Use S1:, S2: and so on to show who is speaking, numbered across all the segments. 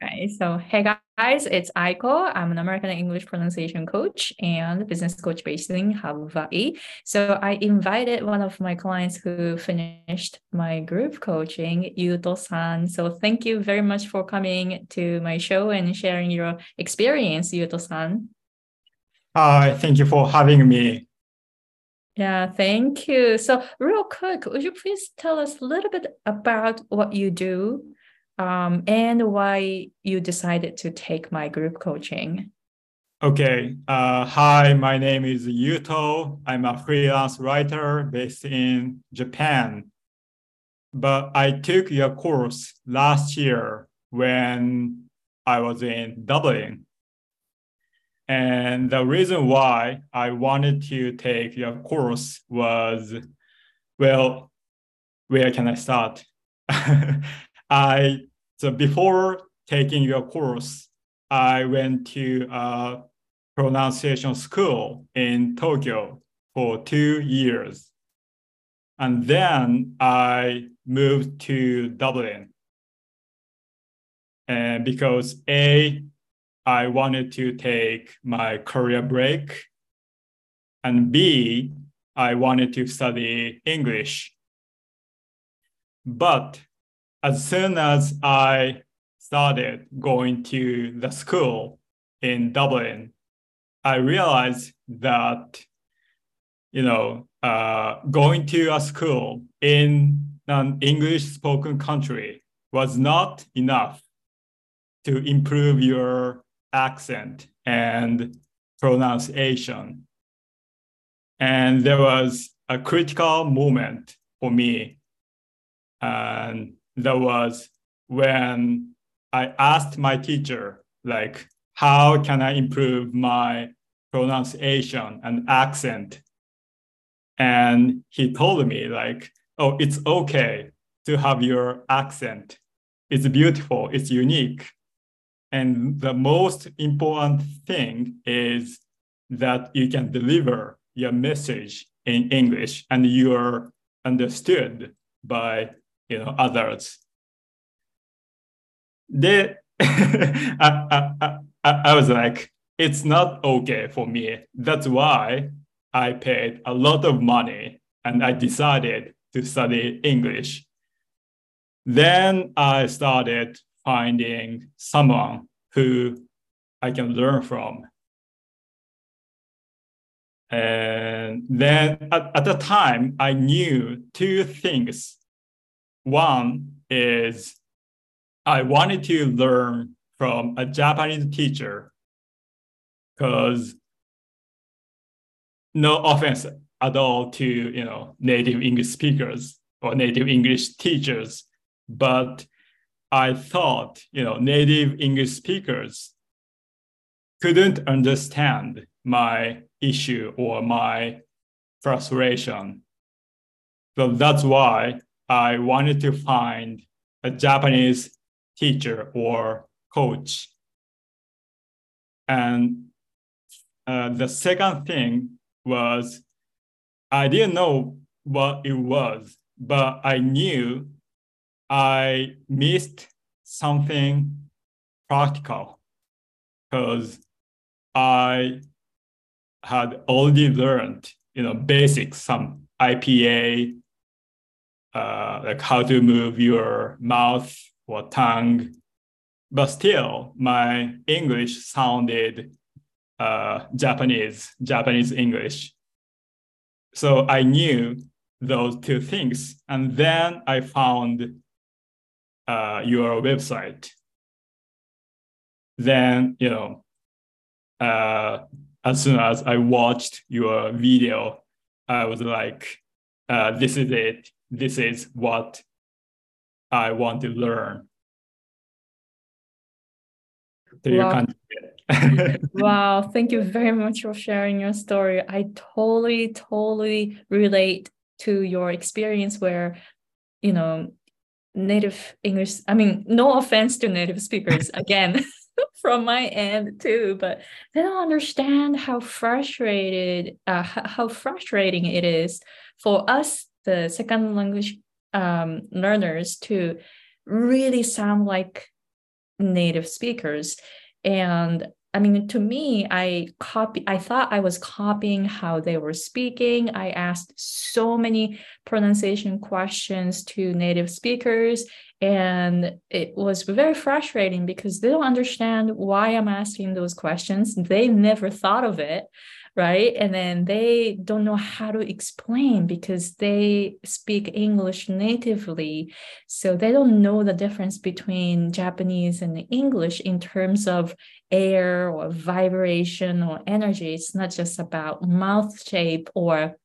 S1: Okay, so hey guys, it's Aiko. I'm an American English pronunciation coach and business coach based in Hawaii. So I invited one of my clients who finished my group coaching, Yuto-san. So thank you very much for coming to my show and sharing your experience, Yuto-san.
S2: Hi, thank you for having me.
S1: Yeah, thank you. So real quick, would you please tell us a little bit about what you do? Um, and why you decided to take my group coaching.
S2: Okay. Uh, hi, my name is Yuto. I'm a freelance writer based in Japan. But I took your course last year when I was in Dublin. And the reason why I wanted to take your course was well, where can I start? I so before taking your course, I went to a pronunciation school in Tokyo for two years. And then I moved to Dublin. And because A, I wanted to take my career break, and B, I wanted to study English. But as soon as I started going to the school in Dublin, I realized that, you know, uh, going to a school in an English spoken country was not enough to improve your accent and pronunciation. And there was a critical moment for me. And that was when I asked my teacher, like, how can I improve my pronunciation and accent? And he told me, like, oh, it's okay to have your accent. It's beautiful, it's unique. And the most important thing is that you can deliver your message in English and you're understood by you know others. They I, I, I, I was like it's not okay for me. That's why i paid a lot of money and i decided to study english. Then i started finding someone who i can learn from. And then at, at the time i knew two things one is I wanted to learn from a Japanese teacher because no offense at all to you know native English speakers or native English teachers, but I thought you know native English speakers couldn't understand my issue or my frustration. So that's why I wanted to find a Japanese teacher or coach. And uh, the second thing was I didn't know what it was, but I knew I missed something practical because I had already learned, you know, basics, some IPA, uh, like how to move your mouth or tongue, but still my English sounded uh, Japanese, Japanese English. So I knew those two things. And then I found uh, your website. Then, you know, uh, as soon as I watched your video, I was like, uh, this is it. This is what I want to learn.
S1: wow. wow, thank you very much for sharing your story. I totally, totally relate to your experience where, you know, native English, I mean, no offense to native speakers, again, from my end too, but they don't understand how frustrated, uh, how frustrating it is for us, the second language um, learners to really sound like native speakers. And I mean, to me, I copy, I thought I was copying how they were speaking. I asked so many pronunciation questions to native speakers. And it was very frustrating because they don't understand why I'm asking those questions. They never thought of it right? And then they don't know how to explain because they speak English natively. So they don't know the difference between Japanese and English in terms of air or vibration or energy. It's not just about mouth shape or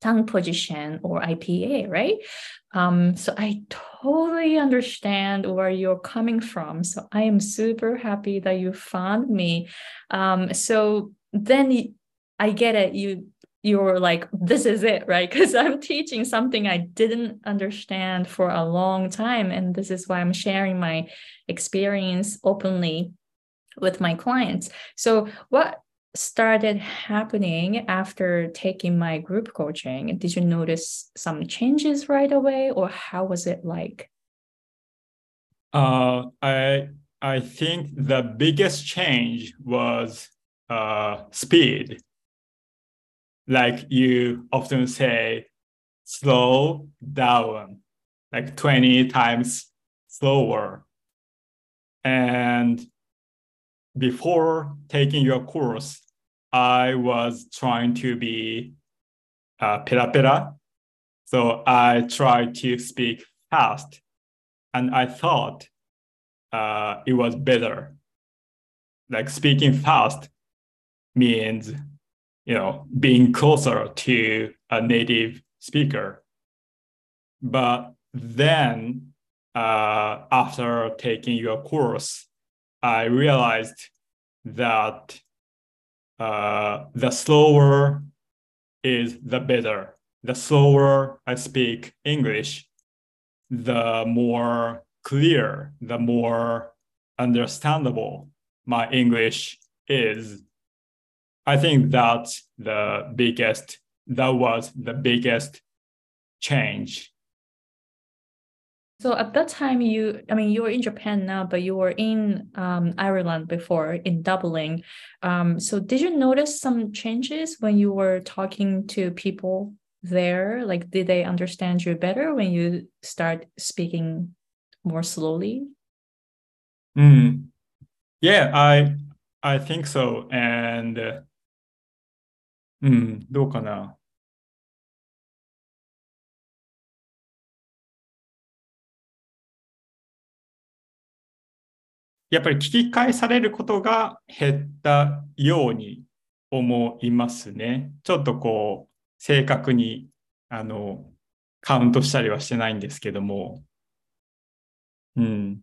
S1: tongue position or IPA, right? Um, so I totally understand where you're coming from. So I am super happy that you found me. Um, so then I get it. You you're like this is it right? Because i'm teaching something i didn't understand for a long time. And this is why i'm sharing my experience openly with my clients. So what started happening after taking my group coaching did you notice some changes right away? Or how was it like?
S2: Uh, i i think the biggest change was uh, speed like you often say, slow down, like 20 times slower. And before taking your course, I was trying to be uh, pera pera. So I tried to speak fast. And I thought uh, it was better. Like speaking fast means you know, being closer to a native speaker. But then, uh, after taking your course, I realized that uh, the slower is the better. The slower I speak English, the more clear, the more understandable my English is I think that's the biggest, that was the biggest change.
S1: So at that time, you, I mean, you were in Japan now, but you were in um, Ireland before in Dublin. Um, so did you notice some changes when you were talking to people there? Like, did they understand you better when you start speaking more slowly?
S2: Mm. Yeah, I I think so. And uh, うん、どうかな。やっぱり聞き返されることが減ったように思いますね。ちょっとこう、正確に、あの、カウントしたりはしてないんですけども。うん。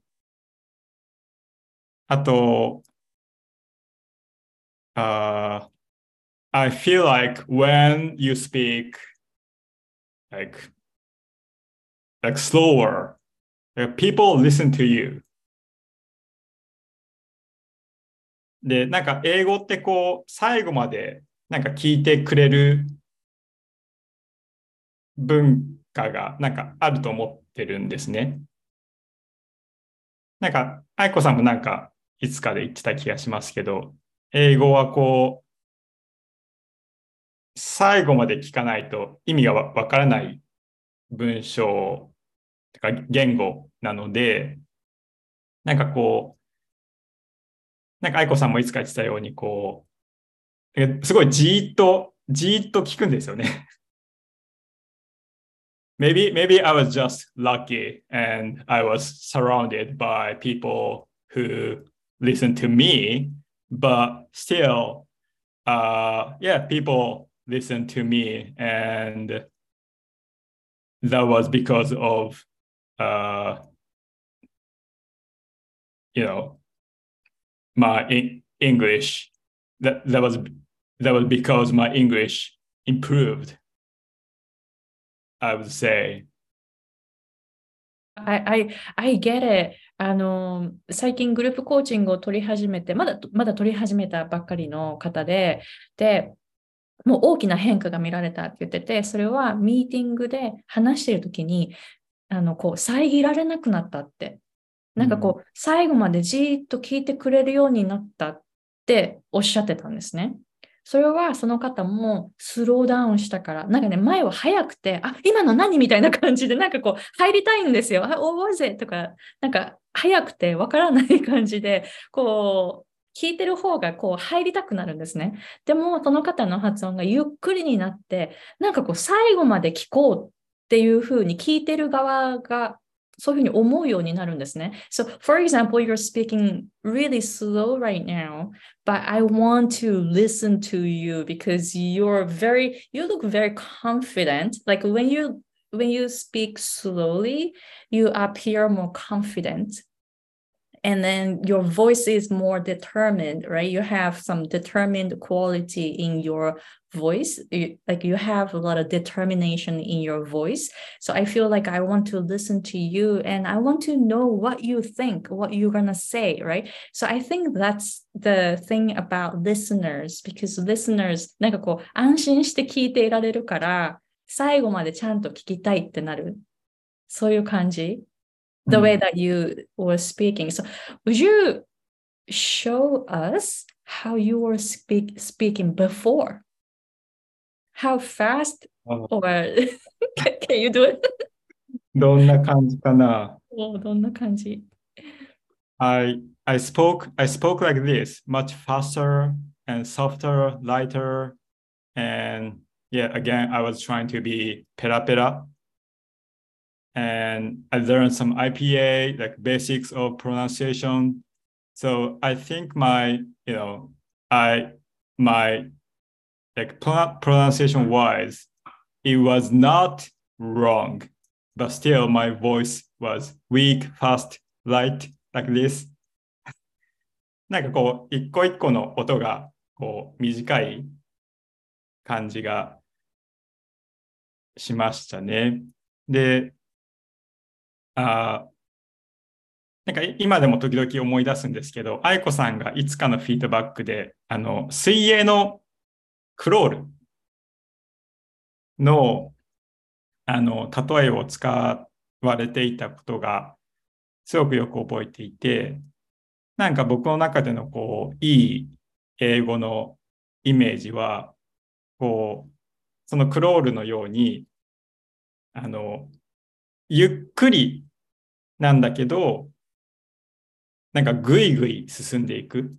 S2: あと、あ I feel like when you speak like like slower, people listen to you. で、なんか英語ってこう、最後までなんか聞いてくれる文化がなんかあると思ってるんですね。なんか、愛子さんもなんかいつかで言ってた気がしますけど、英語はこう、最後まで聞かないと意味がわからない文章とか言語なので、なんかこう、なんか愛子さんもいつか言ってたように、こう、すごいじーっと、じーっと聞くんですよね。maybe, maybe I was just lucky and I was surrounded by people who listen to me, but still, uh, yeah, people listen to me and that was because of uh you know my english that that was that was because my english improved i would say
S1: I, I, I get it. あの、最近グループコーチングを取り始めて、まだ、まだ取り始めたばっかりの方で、で、 もう大きな変化が見られたって言ってて、それはミーティングで話している時に、あの、こう、遮られなくなったってなんかこう、最後までじーっと聞いてくれるようになったっておっしゃってたんですね。それはその方もスローダウンしたから、なんかね、前は早くて、あ、今の何みたいな感じで、なんかこう、入りたいんですよ。あ、おぜとか、なんか早くてわからない感じで、こう、聞いてる方がこう入りたくなるんですね。でも、その方の発音がゆっくりになって、なんかこう、最後まで聞こうっていうふうに聞いてる側がそういうふうに思うようになるんですね。So, for example, you're speaking really slow right now, but I want to listen to you because you're very, you look very confident. Like when you when you speak slowly, you appear more confident and then your voice is more determined right you have some determined quality in your voice you, like you have a lot of determination in your voice so i feel like i want to listen to you and i want to know what you think what you're going to say right so i think that's the thing about listeners because listeners なんかこう安心して聞いていられるから最後までちゃんと聞きたいってなるそういう感じ the way that you were speaking. So would you show us how you were speak, speaking before? How fast or can you do it?
S2: どんな感じかな
S1: どんな感じ
S2: I, I spoke I spoke like this, much faster and softer, lighter, and yeah, again, I was trying to be pera pera and I learned some IPA, like basics of pronunciation. So I think my, you know, I my like pronunciation wise, it was not wrong, but still my voice was weak, fast, light, like this. なんかこう、一個一個の音がこう短い感じがしましたね。で、 あなんか今でも時々思い出すんですけど、愛子さんがいつかのフィードバックで、あの、水泳のクロールの、あの、例えを使われていたことが、すごくよく覚えていて、なんか僕の中でのこう、いい英語のイメージは、こう、そのクロールのように、あの、ゆっくりなんだけど、なんかぐいぐい進んでいく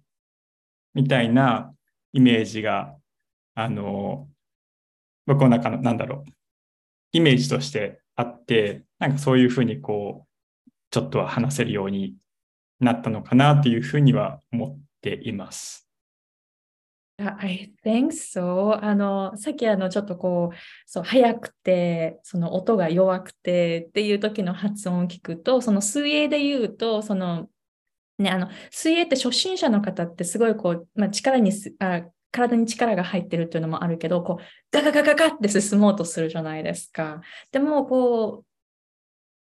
S2: みたいなイメージが、あの、僕の中の、なんだろう、イメージとしてあって、なんかそういうふうにこう、ちょっとは話せるようになったのかなというふうには思っています。
S1: I think so. あの、さっきあの、ちょっとこう、そう、早くて、その音が弱くてっていう時の発音を聞くと、その水泳で言うと、その、ね、あの、水泳って初心者の方ってすごいこう、まあ、力にあ、体に力が入ってるっていうのもあるけど、こう、ガガガガガって進もうとするじゃないですか。でも、こ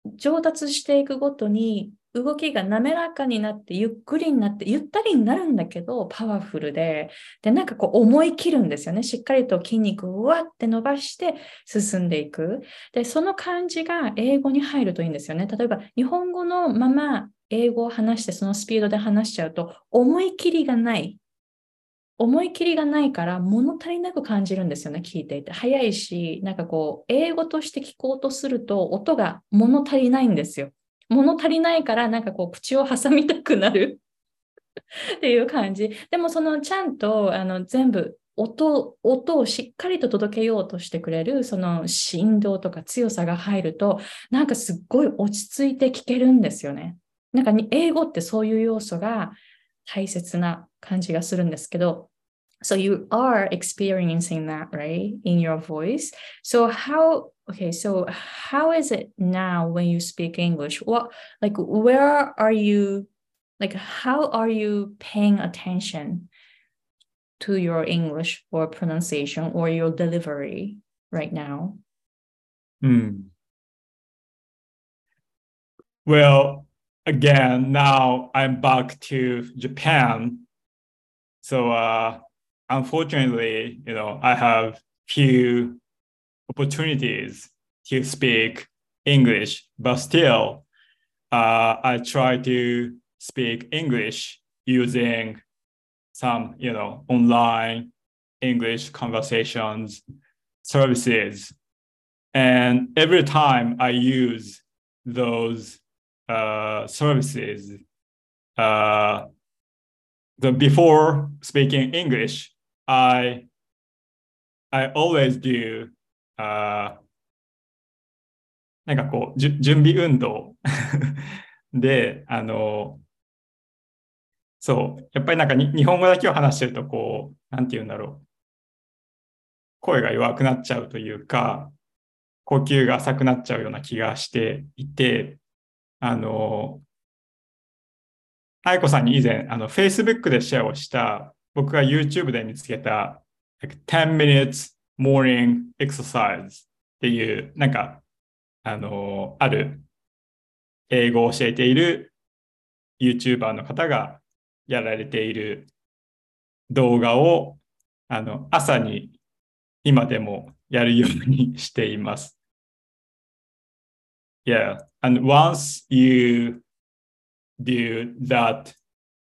S1: う、上達していくごとに、動きが滑らかになってゆっくりになってゆったりになるんだけどパワフルで。でなんかこう思い切るんですよね。しっかりと筋肉をうわって伸ばして進んでいく。でその感じが英語に入るといいんですよね。例えば日本語のまま英語を話してそのスピードで話しちゃうと思い切りがない。思い切りがないから物足りなく感じるんですよね聞いていて。早いしなんかこう英語として聞こうとすると音が物足りないんですよ。物足りないからなんかこう口を挟みたくなる っていう感じ。でもそのちゃんとあの全部音音をしっかりと届けようとしてくれるその振動とか強さが入るとなんかすっごい落ち着いて聞けるんですよね。なんか英語ってそういう要素が大切な感じがするんですけど So you are experiencing that, right, in your voice. So how okay, so how is it now when you speak English? What like where are you like how are you paying attention to your English or pronunciation or your delivery right now?
S2: Hmm. Well, again, now I'm back to Japan. So uh unfortunately, you know, I have few opportunities to speak English, but still, uh, I try to speak English using some, you know, online English conversations services. And every time I use those uh, services, uh, the before speaking English, I I always do あなんかこう、準備運動 で、あの、そう、やっぱりなんか日本語だけを話してると、こう、なんて言うんだろう。声が弱くなっちゃうというか、呼吸が浅くなっちゃうような気がしていて、あの、愛子さんに以前、あの、Facebook でシェアをした、僕が YouTube で見つけた、like、10 minutes morning exercise っていう、なんか、あの、ある英語を教えている YouTuber の方がやられている動画を、あの、朝に今でもやるようにしています。Yeah, and once you do that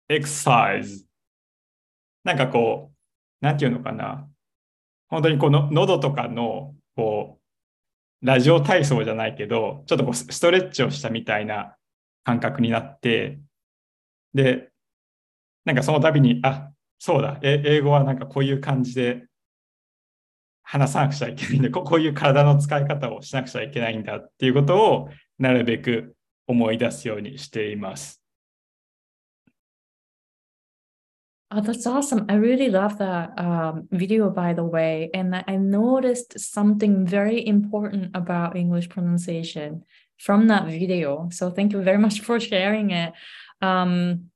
S2: exercise, なんかこう、なんていうのかな。本当にこの喉とかの、こう、ラジオ体操じゃないけど、ちょっとこうストレッチをしたみたいな感覚になって、で、なんかその度に、あ、そうだ、英語はなんかこういう感じで話さなくちゃいけないんだこ、こういう体の使い方をしなくちゃいけないんだっていうことをなるべく思い出すようにしています。
S1: Oh, that's awesome. I really love that um, video, by the way. And I, noticed something very important about English pronunciation from that video. So thank you very much for sharing it. Um,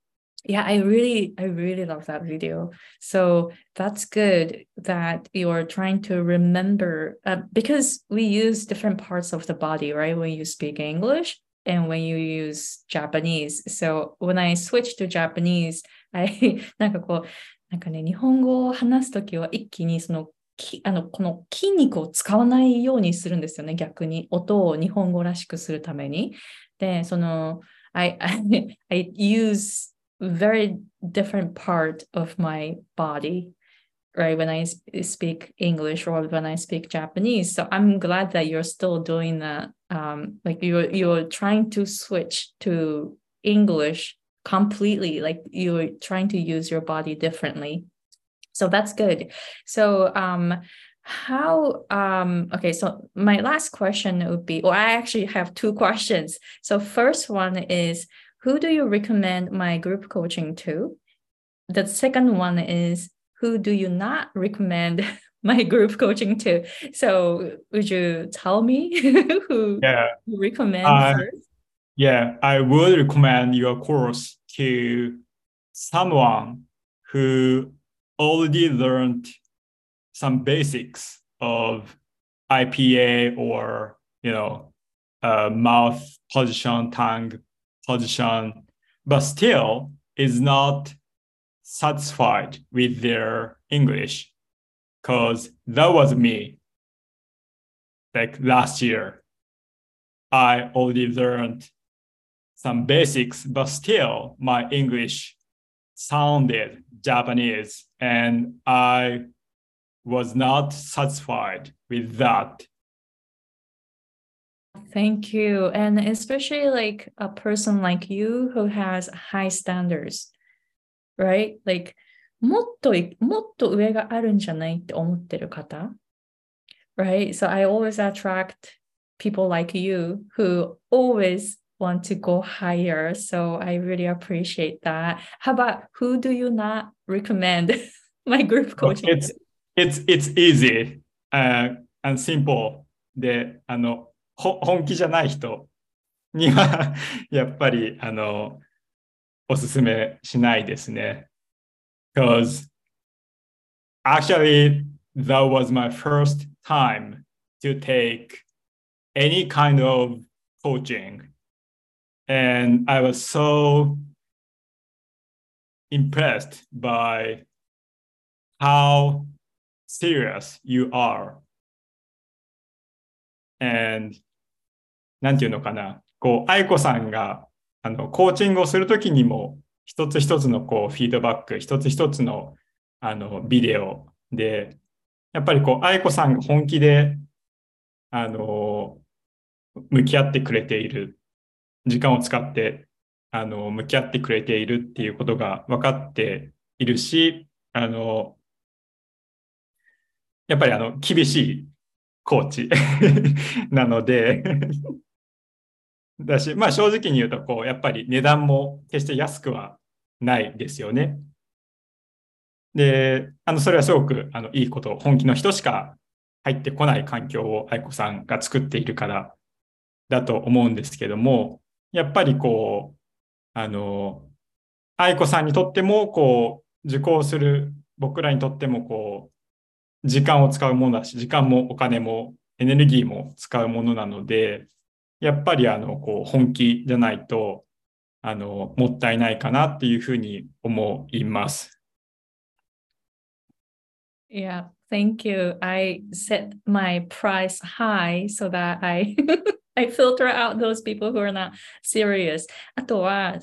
S1: yeah i really i really love that video so that's good that you're trying to remember uh, because we use different parts of the body right when you speak english and when you use japanese so when i switch to japanese i なんかこうなんかね日本語を話すときは一気にそのきあのこの筋肉を使わないようにするんですよね逆に音を日本語らしくするためにでその I, I, I use very different part of my body right when i speak english or when i speak japanese so i'm glad that you're still doing that um like you're you're trying to switch to english completely like you're trying to use your body differently so that's good so um how um okay so my last question would be well i actually have two questions so first one is who do you recommend my group coaching to? The second one is who do you not recommend my group coaching to? So would you tell me who yeah. you recommend uh, first?
S2: Yeah, I would recommend your course to someone who already learned some basics of IPA or you know uh, mouth position, tongue position, but still is not satisfied with their English. Because that was me. Like last year, I already learned some basics, but still my English sounded Japanese, and I was not satisfied with that
S1: Thank you. And especially like a person like you who has high standards, right? Like もっともっと上があるんじゃないって思ってる方 right? So I always attract people like you who always want to go higher. So I really appreciate that. How about who do you not recommend my group coaching?
S2: It's it's it's easy uh, and simple. で、あの本気じゃない人にはやっぱりあのおすすめしないですね。Because actually that was my first time to take any kind of coaching. And I was so impressed by how serious you are. And なんていうのかな、こう、愛子さんがあの、コーチングをするときにも、一つ一つのこうフィードバック、一つ一つのあのビデオで、やっぱりこう、愛子さんが本気で、あの、向き合ってくれている、時間を使って、あの、向き合ってくれているっていうことが分かっているし、あの、やっぱりあの、厳しいコーチ なので だし、まあ正直に言うと、こう、やっぱり値段も決して安くはないですよね。で、あの、それはすごく、あの、いいこと、本気の人しか入ってこない環境を愛子さんが作っているからだと思うんですけども、やっぱりこう、あの、愛子さんにとっても、こう、受講する僕らにとっても、こう、時間を使うものだし、時間もお金もエネルギーも使うものなので、やっぱりあの、こう、本気じゃないと、あの、もったいないかなっていうふうに思います。
S1: Yeah, thank you. I set my price high so that I I filter out those people who are not serious. あとは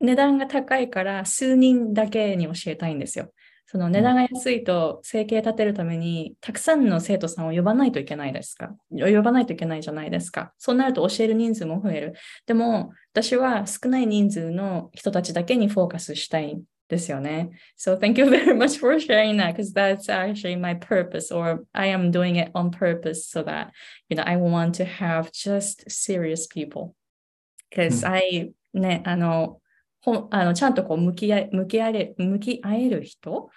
S1: 値段が高いから数人だけに教えたいんですよ。その値段が安いと生計立てるためにたくさんの生徒さんを呼ばないといけないですか？呼ばないといけないじゃないですか。そうなると教える人数も増える。でも私は少ない人数の人たちだけにフォーカスしたいですよね。So thank you very much for sharing that because that's actually my purpose or I am doing it on purpose so that you know I want to have just serious people because、うん、I ねあのほあのちゃんとこう向き合向き合え向き合える人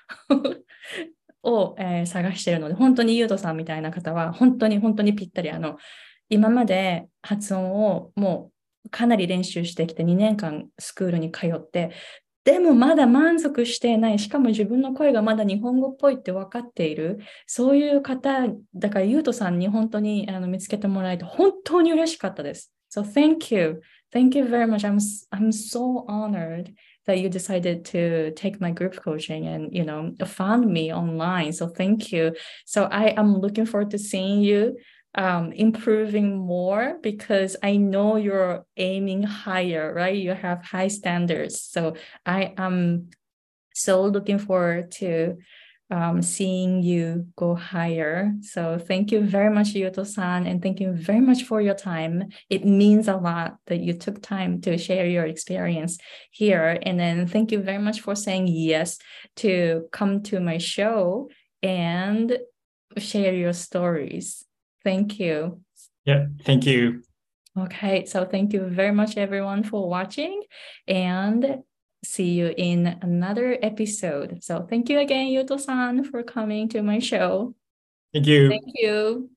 S1: を、えー、探しているので本当にゆうとさんみたいな方は本当に本当にぴったりあの今まで発音をもうかなり練習してきて2年間スクールに通ってでもまだ満足していない、しかも自分の声がまだ日本語っぽいって分かっている、そういう方、だからゆうとさんに本当にあの見つけてもらえて本当に嬉しかったです。So thank you. Thank you very much. I'm, I'm so honored that you decided to take my group coaching and you know found me online. So thank you. So I am looking forward to seeing you um, improving more because I know you're aiming higher, right? You have high standards. So I am so looking forward to um, seeing you go higher. So thank you very much, Yuto-san, and thank you very much for your time. It means a lot that you took time to share your experience here. And then thank you very much for saying yes to come to my show and share your stories. Thank you.
S2: Yeah, thank you.
S1: Okay, so thank you very much, everyone, for watching and see you in another episode. So thank you again, Yuto san, for coming to my show.
S2: Thank you.
S1: Thank you.